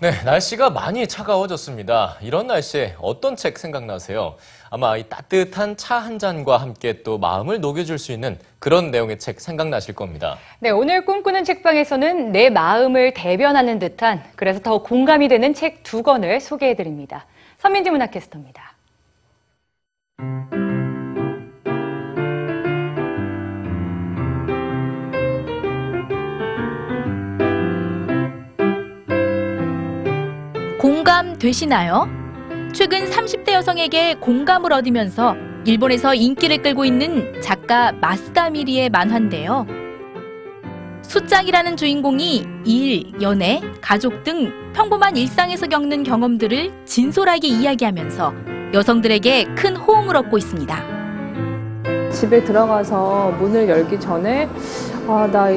네, 날씨가 많이 차가워졌습니다. 이런 날씨에 어떤 책 생각나세요? 아마 이 따뜻한 차 한 잔과 함께 또 마음을 녹여줄 수 있는 그런 내용의 책 생각나실 겁니다. 네, 오늘 꿈꾸는 책방에서는 내 마음을 대변하는 듯한 그래서 더 공감이 되는 책 두 권을 소개해 드립니다. 서민지 문학캐스터입니다. 공감 되시나요? 최근 30대 여성에게 공감을 얻으면서 일본에서 인기를 끌고 있는 작가 마스다 미리의 만화인데요. 수짱이라는 주인공이 일, 연애, 가족 등 평범한 일상에서 겪는 경험들을 진솔하게 이야기하면서 여성들에게 큰 호응을 얻고 있습니다. 집에 들어가서 문을 열기 전에 아, 나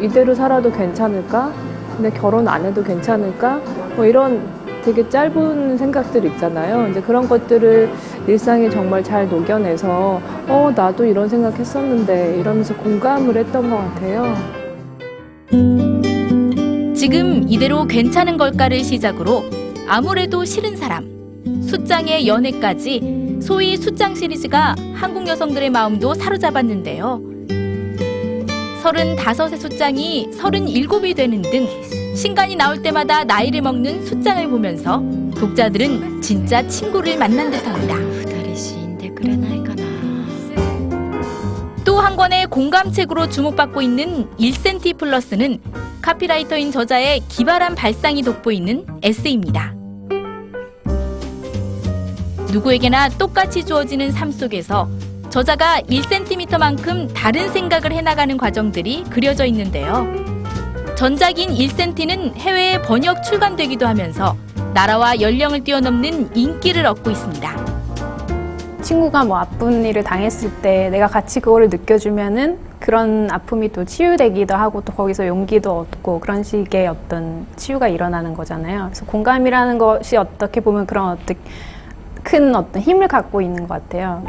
이대로 살아도 괜찮을까? 근데 결혼 안 해도 괜찮을까? 뭐 이런 되게 짧은 생각들 있잖아요. 이제 그런 것들을 일상에 정말 잘 녹여내서 어, 나도 이런 생각 했었는데 이러면서 공감을 했던 것 같아요. 지금 이대로 괜찮은 걸까를 시작으로 아무래도 싫은 사람, 숫장의 연애까지 소위 숫장 시리즈가 한국 여성들의 마음도 사로잡았는데요. 35의 숫장이 37이 되는 등 신간이 나올 때마다 나이를 먹는 숫자를 보면서 독자들은 진짜 친구를 만난 듯합니다. 또 한 권의 공감책으로 주목받고 있는 1센티 플러스는 카피라이터인 저자의 기발한 발상이 돋보이는 에세이입니다. 누구에게나 똑같이 주어지는 삶 속에서 저자가 1cm만큼 다른 생각을 해나가는 과정들이 그려져 있는데요. 전작인 1cm는 해외에 번역 출간되기도 하면서 나라와 연령을 뛰어넘는 인기를 얻고 있습니다. 친구가 뭐 아픈 일을 당했을 때 내가 같이 그거를 느껴주면은 그런 아픔이 또 치유되기도 하고 또 거기서 용기도 얻고 그런 식의 어떤 치유가 일어나는 거잖아요. 그래서 공감이라는 것이 어떻게 보면 그런 어떤 큰 어떤 힘을 갖고 있는 것 같아요.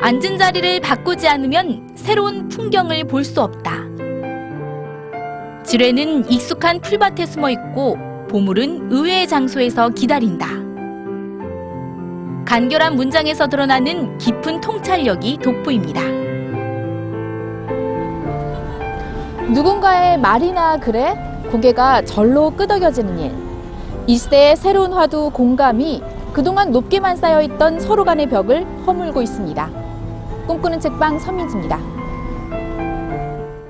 앉은 자리를 바꾸지 않으면 새로운 풍경을 볼 수 없다. 지뢰는 익숙한 풀밭에 숨어 있고 보물은 의외의 장소에서 기다린다. 간결한 문장에서 드러나는 깊은 통찰력이 돋보입니다. 누군가의 말이나 글에 고개가 절로 끄덕여지는 일. 이 시대의 새로운 화두 공감이 그동안 높게만 쌓여있던 서로 간의 벽을 허물고 있습니다. 꿈꾸는 책방 서민지입니다.